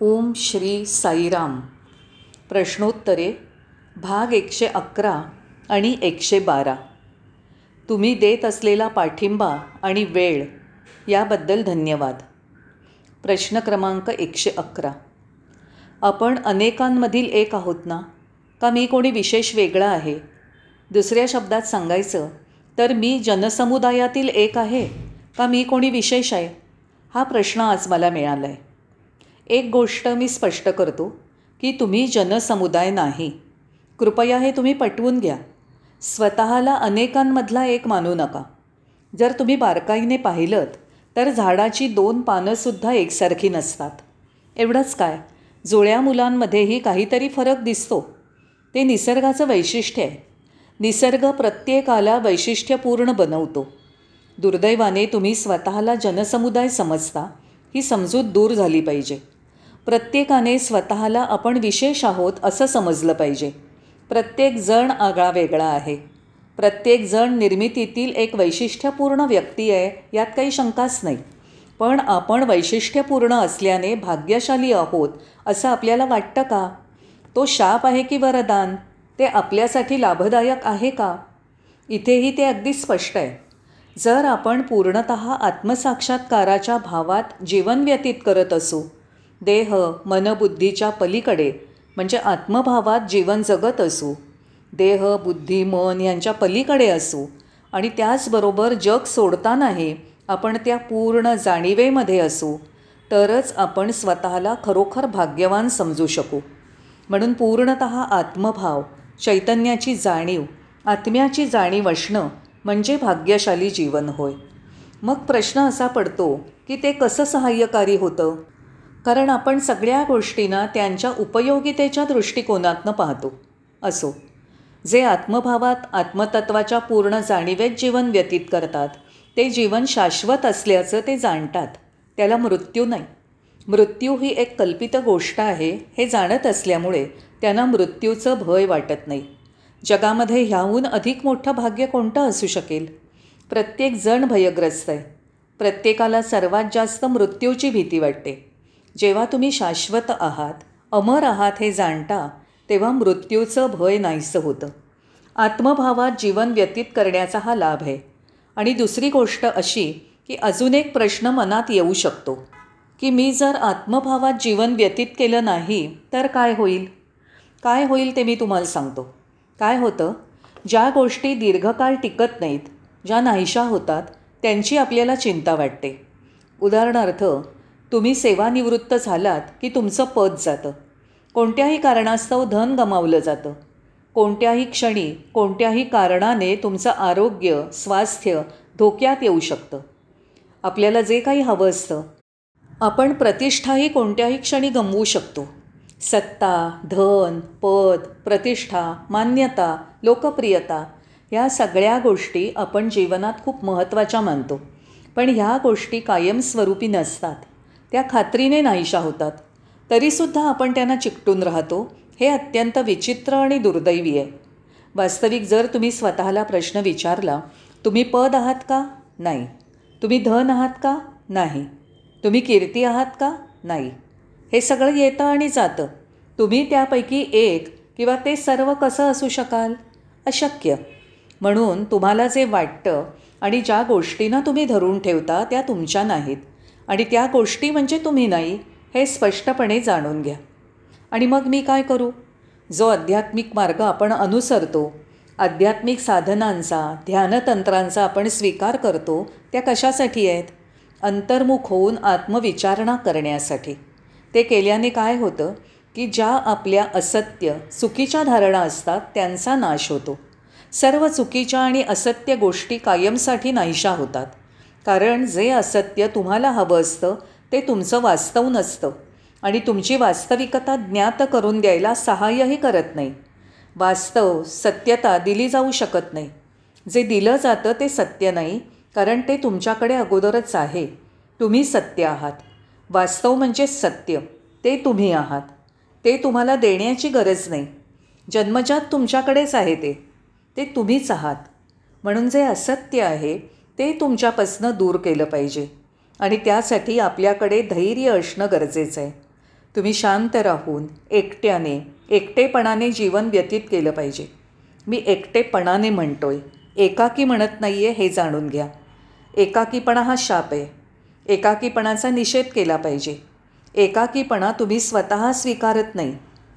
ओम श्री साईराम. प्रश्नोत्तरे भाग एकशे अकरा आणि एकशे बारा. तुम्ही देत असलेला पाठिंबा आणि वेळ याबद्दल धन्यवाद. प्रश्न क्रमांक एकशे अकरा. आपण अनेकांमधील एक आहोत ना? का मी कोणी विशेष वेगळा आहे? दुसऱ्या शब्दात सांगायचं तर मी जनसमुदायातील एक आहे. का मी कोणी विशेष आहे? हा प्रश्न आज मला मिळाला आहे एक गोष्ट मी स्पष्ट करतो की तुम्ही जनसमुदाय नाही. कृपया हे तुम्ही पटवून घ्या. स्वतःला अनेकांमधला एक मानू नका. जर तुम्ही बारकाईने पाहिलं तर झाडाची दोन पानंसुद्धा एकसारखी नसतात. एवढंच काय जुळ्या मुलांमध्येही काहीतरी फरक दिसतो. ते निसर्गाचं वैशिष्ट्य आहे. निसर्ग प्रत्येकाला वैशिष्ट्यपूर्ण बनवतो. दुर्दैवाने तुम्ही स्वतःला जनसमुदाय समजता ही समजूत दूर झाली पाहिजे. प्रत्येकाने स्वतःला आपण विशेष आहोत असं समजलं पाहिजे. प्रत्येक जण आगळा वेगळा आहे. प्रत्येकजण निर्मितीतील एक वैशिष्ट्यपूर्ण व्यक्ती आहे यात काही शंकाच नाही. पण आपण वैशिष्ट्यपूर्ण असल्याने भाग्यशाली आहोत असं आपल्याला वाटतं का? तो शाप आहे की वरदान? ते आपल्यासाठी लाभदायक आहे का? इथेही ते अगदी स्पष्ट आहे. जर आपण पूर्णत आत्मसाक्षात्काराच्या भावात जीवन व्यतीत करत असू देह मनबुद्धीच्या पलीकडे म्हणजे आत्मभावात जीवन जगत असू. देह बुद्धी मन यांच्या पलीकडे असू. आणि त्याचबरोबर जग सोडतानाही आपण त्या पूर्ण जाणीवेमध्ये असू. तरच आपण स्वतःला खरोखर भाग्यवान समजू शकू. म्हणून पूर्णत आत्मभाव चैतन्याची जाणीव आत्म्याची जाणीव असणं म्हणजे भाग्यशाली जीवन होय. मग प्रश्न असा पडतो की ते कसं सहाय्यकारी होतं? कारण आपण सगळ्या गोष्टींना त्यांच्या उपयोगितेच्या दृष्टिकोनातनं पाहतो. असो. जे आत्मभावात आत्मतत्वाच्या पूर्ण जाणीवेत जीवन व्यतीत करतात ते जीवन शाश्वत असल्याचं ते जाणतात. त्याला मृत्यू नाही. मृत्यू ही एक कल्पित गोष्ट आहे हे जाणत असल्यामुळे त्यांना मृत्यूचं भय वाटत नाही. जगामध्ये ह्याहून अधिक मोठं भाग्य कोणतं असू शकेल? प्रत्येक जण भयग्रस्त आहे. प्रत्येकाला सर्वात जास्त मृत्यूची भीती वाटते. जेव्हा तुम्ही शाश्वत आहात अमर आहात हे जाणता तेव्हा मृत्यूचं भय नाहीसं होतं. आत्मभावात जीवन व्यतीत करण्याचा हा लाभ आहे. आणि दुसरी गोष्ट अशी की अजून एक प्रश्न मनात येऊ शकतो की मी जर आत्मभावात जीवन व्यतीत केलं नाही तर काय होईल? काय होईल ते मी तुम्हाला सांगतो. काय होतं? ज्या गोष्टी दीर्घकाळ टिकत नाहीत ज्या नाहीशा होतात त्यांची आपल्याला चिंता वाटते. उदाहरणार्थ तुम्ही सेवानिवृत्त झालात की तुमचं पद जातं. कोणत्याही कारणास्तव धन गमावलं जातं. कोणत्याही क्षणी कोणत्याही कारणाने तुमचं आरोग्य स्वास्थ्य धोक्यात येऊ शकतं. आपल्याला जे काही हवं असतं. आपण प्रतिष्ठाही कोणत्याही क्षणी गमवू शकतो. सत्ता धन पद प्रतिष्ठा मान्यता लोकप्रियता ह्या सगळ्या गोष्टी आपण जीवनात खूप महत्त्वाच्या मानतो. पण ह्या गोष्टी कायमस्वरूपी नसतात. त्या खात्रीने नाहीशा होतात. तरीसुद्धा आपण त्यांना चिकटून राहतो. हे अत्यंत विचित्र आणि दुर्दैवी आहे. वास्तविक जर तुम्ही स्वतःला प्रश्न विचारला तुम्ही पद आहात का? नाही. तुम्ही धन आहात का? नाही. तुम्ही कीर्ती आहात का? नाही. हे सगळं येतं आणि जातं. तुम्ही त्यापैकी एक किंवा ते सर्व कसं असू शकाल? अशक्य. म्हणून तुम्हाला जे वाटतं आणि ज्या गोष्टींना तुम्ही धरून ठेवता त्या तुमच्या नाहीत. आणि त्या गोष्टी म्हणजे तुम्ही नाही हे स्पष्टपणे जाणून घ्या. आणि मग मी काय करू? जो आध्यात्मिक मार्ग आपण अनुसरतो आध्यात्मिक साधनांचा ध्यानतंत्रांचा आपण स्वीकार करतो त्या कशासाठी आहेत? अंतर्मुख होऊन आत्मविचारणा करण्यासाठी. ते केल्याने काय होतं की ज्या आपल्या असत्य चुकीच्या धारणा असतात त्यांचा नाश होतो. सर्व चुकीच्या आणि असत्य गोष्टी कायमसाठी नाहीशा होतात. कारण जे असत्य तुम्हाला हवं असतं ते तुमचं वास्तव नसतं. आणि तुमची वास्तविकता ज्ञात करून द्यायला सहाय्यही करत नाही. वास्तव सत्यता दिली जाऊ शकत नाही. जे दिलं जातं ते सत्य नाही कारण ते तुमच्याकडे अगोदरच आहे. तुम्ही सत्य आहात. वास्तव म्हणजे सत्य. ते तुम्ही आहात. ते तुम्हाला देण्याची गरज नाही. जन्मजात तुमच्याकडेच आहे ते. ते तुम्हीच आहात. म्हणून जे असत्य आहे ते तुमच्यापासनं दूर केलं पाहिजे. आणि त्यासाठी आपल्याकडे धैर्य असणं गरजेचं आहे. तुम्ही शांत राहून एकट्याने एकटेपणाने जीवन व्यतीत केलं पाहिजे. मी एकटेपणाने म्हणतो आहे एकाकी म्हणत नाही आहे हे जाणून घ्या. एकाकीपणा हा शाप आहे. एकाकीपणाचा निषेध केला पाहिजे. एकाकीपणा तुम्ही स्वतः स्वीकारत नाही.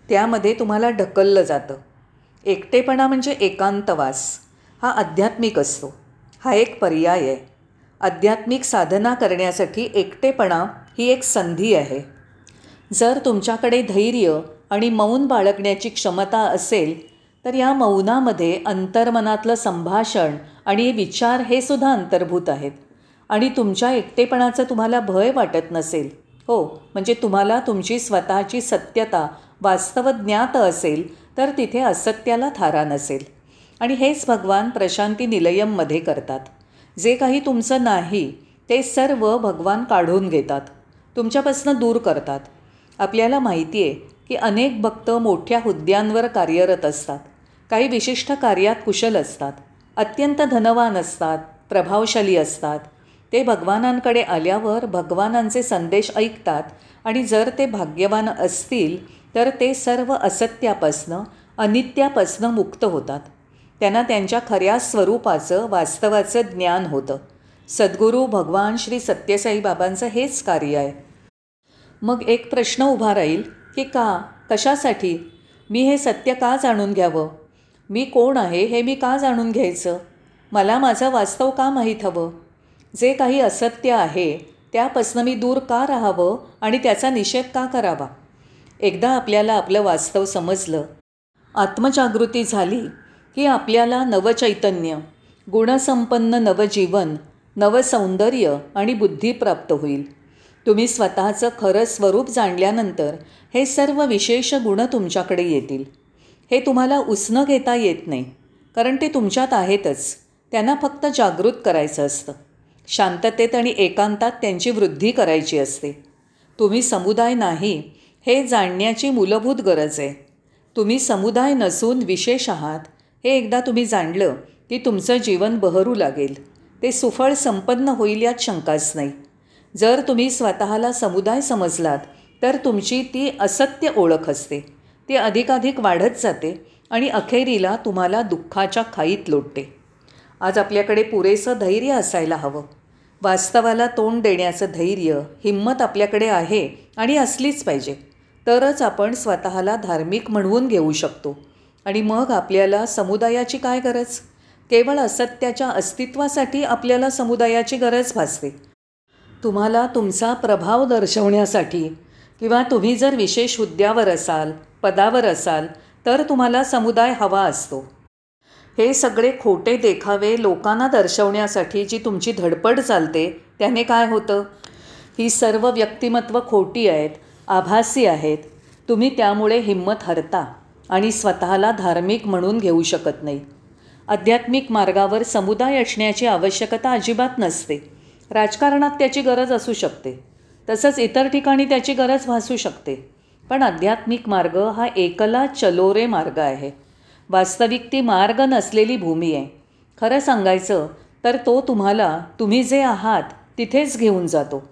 त्यामध्ये तुम्हाला ढकललं जातं. एकटेपणा म्हणजे एकांतवास. हा आध्यात्मिक असतो. हा एक पर्याय आहे. आध्यात्मिक साधना करण्यासाठी एकटेपणा ही एक संधी आहे. जर तुमच्याकडे धैर्य आणि मौन बाळगण्याची क्षमता असेल तर या मौनामध्ये अंतर्मनातलं संभाषण आणि विचार हे सुद्धा अंतर्भूत आहेत. आणि तुमच्या एकटेपणाचं तुम्हाला भय वाटत नसेल हो म्हणजे तुम्हाला तुमची स्वतःची सत्यता वास्तव ज्ञात असेल तर तिथे असत्याला थारा नसेल. आणि हेच भगवान प्रशांती निलयममध्ये करतात. जे काही तुमचं नाही ते सर्व भगवान काढून घेतात. तुमच्यापासून दूर करतात. आपल्याला माहिती आहे की अनेक भक्त मोठ्या हुद्द्यांवर कार्यरत असतात. काही विशिष्ट कार्यात कुशल असतात. अत्यंत धनवान असतात प्रभावशाली असतात. ते भगवानांकडे आल्यावर भगवानांचे संदेश ऐकतात आणि जर ते भाग्यवान असतील तर ते सर्व असत्यापासनं अनित्यापासनं मुक्त होतात. त्यांना त्यांच्या खऱ्या स्वरूपाचं वास्तवाचं ज्ञान होतं. सद्गुरू भगवान श्री सत्यसाई बाबांचं हेच कार्य आहे. मग एक प्रश्न उभा राहील की का? कशासाठी? मी हे सत्य का जाणून घ्यावं? मी कोण आहे हे मी का जाणून घ्यायचं? मला माझं वास्तव का माहीत हवं? जे काही असत्य आहे त्यापासनं मी दूर का राहावं आणि त्याचा निषेध का करावा? एकदा आपल्याला आपलं वास्तव समजलं आत्मजागृती झाली की आपल्याला नवचैतन्य गुणसंपन्न नवजीवन नवसौंदर्य आणि बुद्धी प्राप्त होईल. तुम्ही स्वतःचं खरं स्वरूप जाणल्यानंतर हे सर्व विशेष गुण तुमच्याकडे येतील. हे तुम्हाला उसनं घेता येत नाही कारण ते तुमच्यात आहेतच. त्यांना फक्त जागृत करायचं असतं. शांततेत आणि एकांतात त्यांची वृद्धी करायची असते. तुम्ही समुदाय नाही हे जाणण्याची मूलभूत गरज आहे. तुम्ही समुदाय नसून विशेष आहात हे एकदा तुम्ही जाणलं की तुमचं जीवन बहरू लागेल. ते सुफळ संपन्न होईल यात शंकाच नाही. जर तुम्ही स्वतःला समुदाय समजलात तर तुमची ती असत्य ओळख असते. ती अधिकाधिक वाढत जाते आणि अखेरीला तुम्हाला दुःखाच्या खाईत लोटते. आज आपल्याकडे पुरेसं धैर्य असायला हवं. वास्तवाला तोंड देण्याचं धैर्य हिंमत आपल्याकडे आहे आणि असलीच पाहिजे. तरच आपण स्वतःला धार्मिक म्हणवून घेऊ शकतो. आणि मग आपल्याला समुदायाची काय गरज? केवळ असत्याच्या अस्तित्वासाठी आपल्याला समुदायाची गरज भासते. तुम्हाला तुमचा प्रभाव दर्शवण्यासाठी किंवा तुम्ही जर विशेष हुद्द्यावर असाल पदावर असाल तर तुम्हाला समुदाय हवा असतो. हे सगळे खोटे देखावे लोकांना दर्शवण्यासाठी जी तुमची धडपड चालते त्याने काय होतं? ही सर्व व्यक्तिमत्व खोटी आहेत आभासी आहेत. तुम्ही त्यामुळे हिंमत हरता. आणि स्वतःला धार्मिक म्हणून घेऊ शकत नाही. आध्यात्मिक मार्गावर समुदाय असण्याची आवश्यकता अजिबात नसते. राजकारणात त्याची गरज असू शकते. तसंच इतर ठिकाणी त्याची गरज भासू शकते. पण आध्यात्मिक मार्ग हा एकला चलोरे मार्ग आहे. वास्तविक ती मार्ग नसलेली भूमी आहे. खरं सांगायचं तर तो तुम्हाला तुम्ही जे आहात तिथेच घेऊन जातो.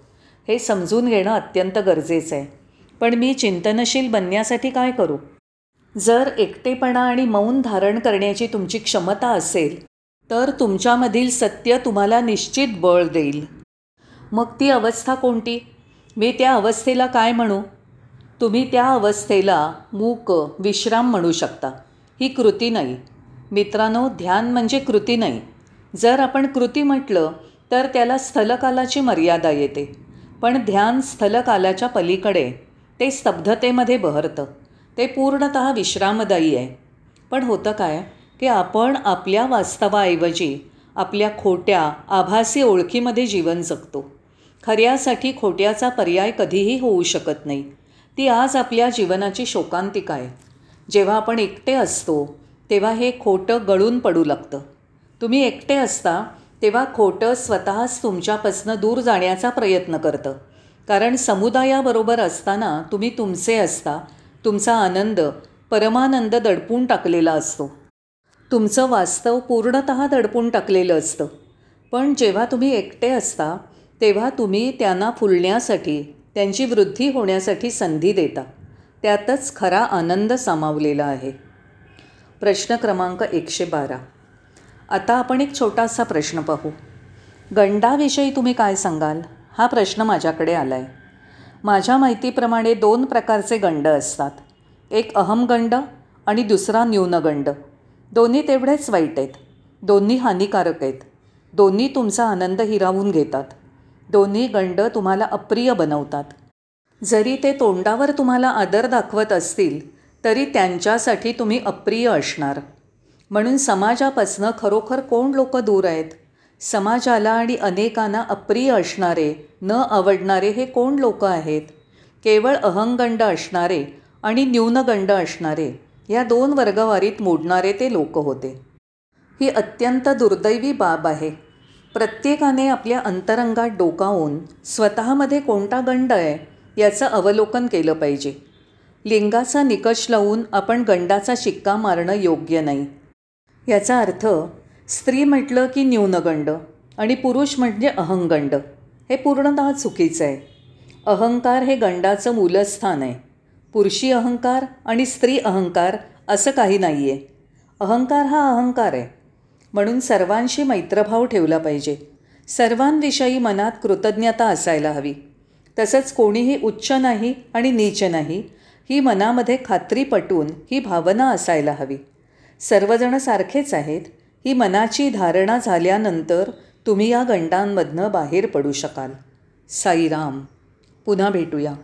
हे समजून घेणं अत्यंत गरजेचं आहे. पण मी चिंतनशील बनण्यासाठी काय करू? जर एकटेपणा आणि मौन धारण करण्याची तुमची क्षमता असेल तर तुमच्यामधील सत्य तुम्हाला निश्चित बळ देईल. मग ती अवस्था कोणती? मी त्या अवस्थेला काय म्हणू? तुम्ही त्या अवस्थेला मूक विश्राम म्हणू शकता. ही कृती नाही. मित्रांनो ध्यान म्हणजे कृती नाही. जर आपण कृती म्हटलं तर त्याला स्थलकालाची मर्यादा येते. पण ध्यान स्थलकालाच्या पलीकडे ते स्तब्धतेमध्ये बहरतं. ते पूर्णत विश्रामदायी आहे. पण होतं काय? की आपण आपल्या वास्तवाऐवजी आपल्या खोट्या आभासी ओळखीमध्ये जीवन जगतो. खऱ्यासाठी खोट्याचा पर्याय कधीही होऊ शकत नाही. ती आज आपल्या जीवनाची शोकांतिका आहे. जेव्हा आपण एकटे असतो तेव्हा हे खोटं गळून पडू लागतं. तुम्ही एकटे असता तेव्हा खोटं स्वतःच तुमच्यापासनं दूर जाण्याचा प्रयत्न करतं. कारण समुदायाबरोबर असताना तुम्ही तुमचे असता तुमचा आनंद परमानंद दडपून टाकलेला असतो. तुमचं वास्तव पूर्णत दडपून टाकलेलं असतं. पण जेव्हा तुम्ही एकटे असता तेव्हा तुम्ही त्यांना फुलण्यासाठी त्यांची वृद्धी होण्यासाठी संधी देता. त्यातच खरा आनंद सामावलेला आहे. प्रश्न क्रमांक एकशे बारा. आता आपण एक छोटासा प्रश्न पाहू. गंडाविषयी तुम्ही काय सांगाल? हा प्रश्न माझ्याकडे आला आहे माझ्या माहितीप्रमाणे दोन प्रकारचे गंड असतात. एक अहमगंड आणि दुसरा न्यूनगंड दोन्ही तेवढेच वाईट आहेत. दोन्ही हानिकारक आहेत. दोन्ही तुमचा आनंद हिरावून घेतात. दोन्ही गंड तुम्हाला अप्रिय बनवतात. जरी ते तोंडावर तुम्हाला आदर दाखवत असतील तरी त्यांच्यासाठी तुम्ही अप्रिय असणार. म्हणून समाजापासनं खरोखर कोण लोक दूर आहेत? समाजाला आणि अनेकांना अप्रिय असणारे न आवडणारे हे कोण लोक आहेत? केवळ अहंगंड असणारे आणि न्यूनगंड असणारे या दोन वर्गवारीत मोडणारे ते लोक होते. ही अत्यंत दुर्दैवी बाब आहे. प्रत्येकाने आपल्या अंतरंगात डोकावून स्वतःमध्ये कोणता गंड आहे याचं अवलोकन केलं पाहिजे. लिंगाचा निकष लावून आपण गंडाचा शिक्का मारणं योग्य नाही. याचा अर्थ स्त्री म्हटलं की न्यूनगंड आणि पुरुष म्हणजे अहंगंड. हे पूर्णतः चुकीचं आहे. अहंकार हे गंडाचं मूलस्थान आहे. पुरुषी अहंकार आणि स्त्री अहंकार असं काही नाही आहे अहंकार हा अहंकार आहे. म्हणून सर्वांशी मैत्रभाव ठेवला पाहिजे. सर्वांविषयी मनात कृतज्ञता असायला हवी. तसंच कोणीही उच्च नाही आणि नीच नाही ही मनामध्ये खात्री पटून ही भावना असायला हवी. सर्वजण सारखेच आहेत ही मनाची धारणा झाल्यानंतर तुम्ही या गंडांमधनं बाहेर पडू शकाल. साईराम पुन्हा भेटूया.